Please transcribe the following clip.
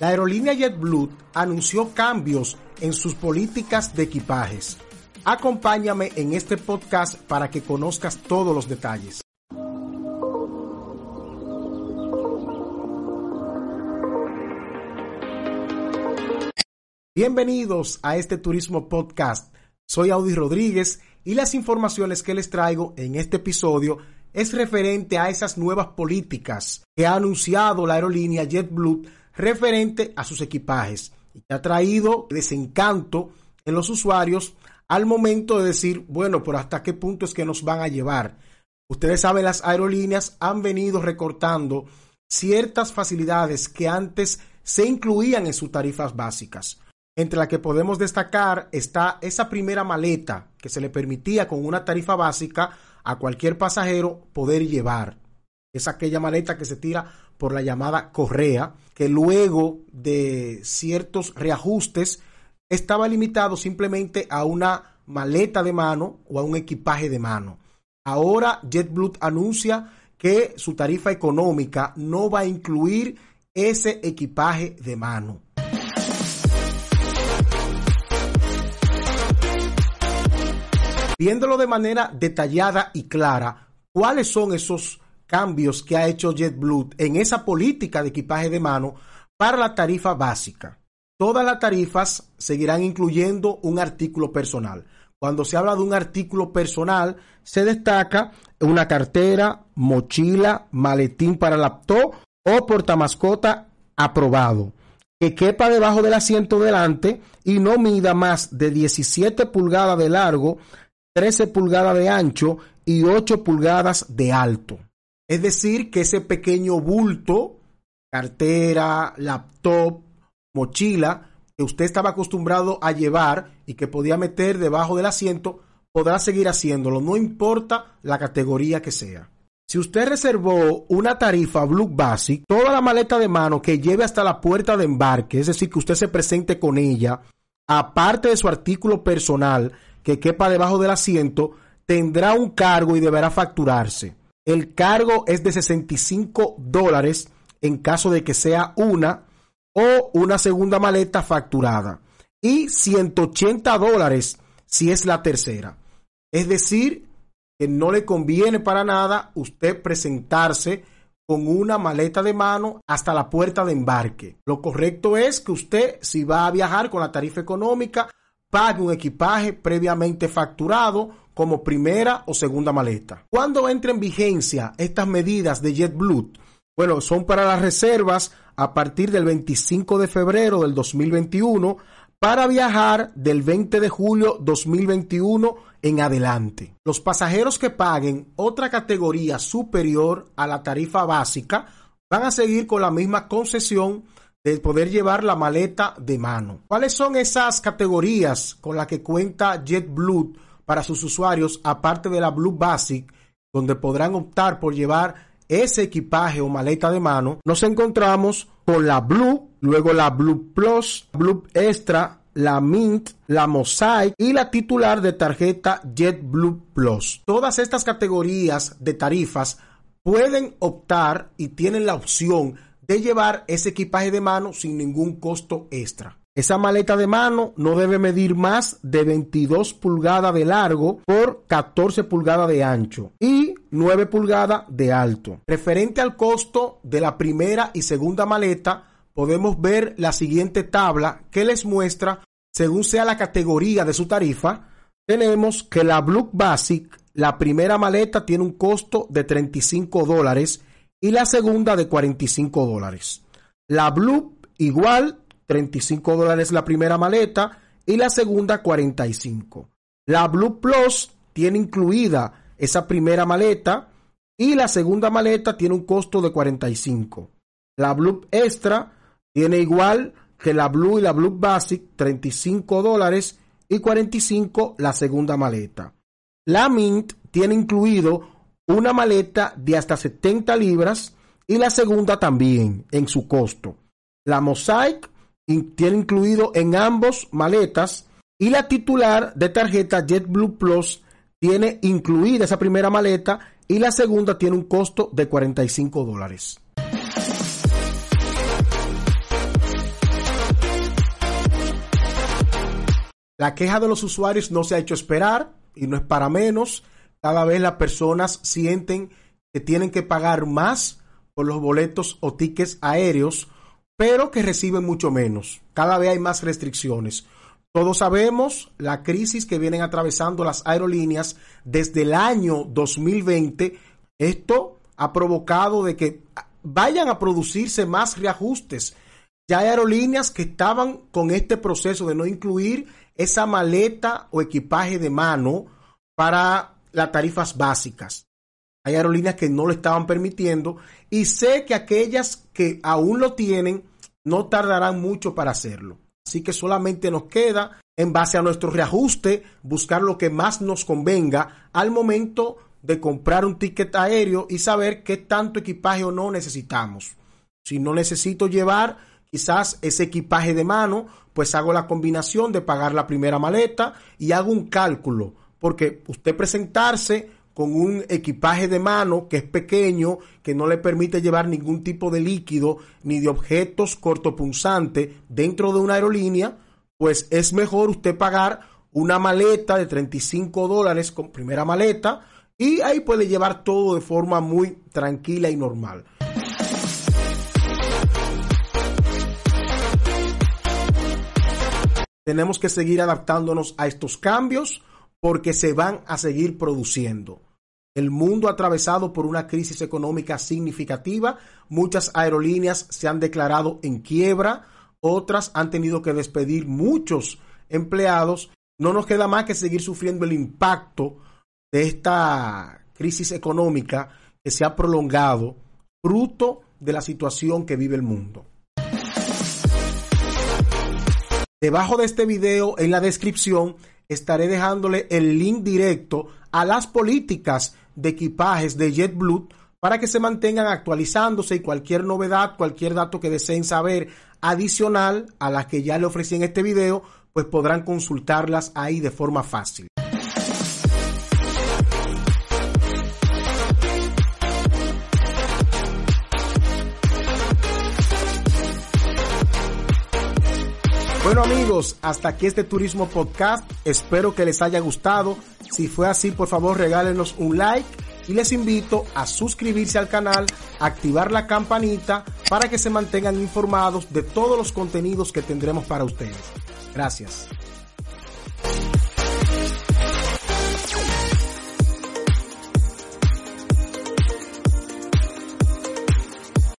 la aerolínea JetBlue anunció cambios en sus políticas de equipajes. Acompáñame en este podcast para que conozcas todos los detalles. Bienvenidos a este Turismo Podcast. Soy Audi Rodríguez y las informaciones que les traigo en este episodio es referente a esas nuevas políticas que ha anunciado la aerolínea JetBlue referente a sus equipajes y que ha traído desencanto en los usuarios al momento de decir, bueno, por hasta qué punto es que nos van a llevar. Ustedes saben, las aerolíneas han venido recortando ciertas facilidades que antes se incluían en sus tarifas básicas. Entre las que podemos destacar está esa primera maleta que se le permitía con una tarifa básica a cualquier pasajero poder llevar. Es aquella maleta que se tira por la llamada correa, que luego de ciertos reajustes estaba limitado simplemente a una maleta de mano o a un equipaje de mano. Ahora JetBlue anuncia que su tarifa económica no va a incluir ese equipaje de mano. Viéndolo de manera detallada y clara, ¿cuáles son esos cambios que ha hecho JetBlue en esa política de equipaje de mano para la tarifa básica. Todas las tarifas seguirán incluyendo un artículo personal. Cuando se habla de un artículo personal, se destaca una cartera, mochila, maletín para laptop o portamascota aprobado, que quepa debajo del asiento delante y no mida más de 17 pulgadas de largo, 13 pulgadas de ancho y 8 pulgadas de alto. Es decir, que ese pequeño bulto, cartera, laptop, mochila, que usted estaba acostumbrado a llevar y que podía meter debajo del asiento, podrá seguir haciéndolo, no importa la categoría que sea. Si usted reservó una tarifa Blue Basic, toda la maleta de mano que lleve hasta la puerta de embarque, es decir, que usted se presente con ella, aparte de su artículo personal que quepa debajo del asiento, tendrá un cargo y deberá facturarse. El cargo es de 65 dólares en caso de que sea una o una segunda maleta facturada y 180 dólares si es la tercera. Es decir, que no le conviene para nada usted presentarse con una maleta de mano hasta la puerta de embarque. Lo correcto es que usted, si va a viajar con la tarifa económica, pague un equipaje previamente facturado como primera o segunda maleta. ¿Cuándo entra en vigencia estas medidas de JetBlue? Bueno, son para las reservas a partir del 25 de febrero del 2021 para viajar del 20 de julio 2021 en adelante. Los pasajeros que paguen otra categoría superior a la tarifa básica van a seguir con la misma concesión de poder llevar la maleta de mano. ¿Cuáles son esas categorías con las que cuenta JetBlue para sus usuarios, aparte de la Blue Basic, donde podrán optar por llevar ese equipaje o maleta de mano, nos encontramos con la Blue, luego la Blue Plus, Blue Extra, la Mint, la Mosaic y la titular de tarjeta JetBlue Plus. Todas estas categorías de tarifas pueden optar y tienen la opción de llevar ese equipaje de mano sin ningún costo extra. Esa maleta de mano no debe medir más de 22 pulgadas de largo por 14 pulgadas de ancho y 9 pulgadas de alto. Referente al costo de la primera y segunda maleta, podemos ver la siguiente tabla que les muestra, según sea la categoría de su tarifa, tenemos que la Blue Basic, la primera maleta tiene un costo de 35 dólares y la segunda de 45 dólares. La Blue igual 35 dólares la primera maleta y la segunda 45. La Blue Plus tiene incluida esa primera maleta y la segunda maleta tiene un costo de 45. La Blue Extra tiene igual que la Blue y la Blue Basic 35 dólares y 45 la segunda maleta. La Mint tiene incluido una maleta de hasta 70 libras y la segunda también en su costo. La Mosaic tiene incluido en ambos maletas y la titular de tarjeta JetBlue Plus tiene incluida esa primera maleta y la segunda tiene un costo de 45 dólares. La queja de los usuarios no se ha hecho esperar y no es para menos. Cada vez las personas sienten que tienen que pagar más por los boletos o tickets aéreos pero que reciben mucho menos. Cada vez hay más restricciones. Todos sabemos la crisis que vienen atravesando las aerolíneas desde el año 2020. Esto ha provocado de que vayan a producirse más reajustes. Ya hay aerolíneas que estaban con este proceso de no incluir esa maleta o equipaje de mano para las tarifas básicas. Hay aerolíneas que no lo estaban permitiendo y sé que aquellas que aún lo tienen no tardarán mucho para hacerlo. Así que solamente nos queda, en base a nuestro reajuste, buscar lo que más nos convenga al momento de comprar un ticket aéreo y saber qué tanto equipaje o no necesitamos. Si no necesito llevar quizás ese equipaje de mano, pues hago la combinación de pagar la primera maleta y hago un cálculo, porque usted presentarse con un equipaje de mano que es pequeño, que no le permite llevar ningún tipo de líquido ni de objetos cortopunzantes dentro de una aerolínea, pues es mejor usted pagar una maleta de 35 dólares con primera maleta y ahí puede llevar todo de forma muy tranquila y normal. Tenemos que seguir adaptándonos a estos cambios porque se van a seguir produciendo. El mundo atravesado por una crisis económica significativa, muchas aerolíneas se han declarado en quiebra, otras han tenido que despedir muchos empleados. No nos queda más que seguir sufriendo el impacto de esta crisis económica que se ha prolongado, fruto de la situación que vive el mundo. Debajo de este video, en la descripción, estaré dejándole el link directo a las políticas de equipajes de JetBlue para que se mantengan actualizándose y cualquier novedad, cualquier dato que deseen saber adicional a las que ya le ofrecí en este video, pues podrán consultarlas ahí de forma fácil. Bueno amigos, hasta aquí este Turismo Podcast. Espero que les haya gustado. Si fue así, por favor regálenos un like y les invito a suscribirse al canal, activar la campanita para que se mantengan informados de todos los contenidos que tendremos para ustedes. Gracias.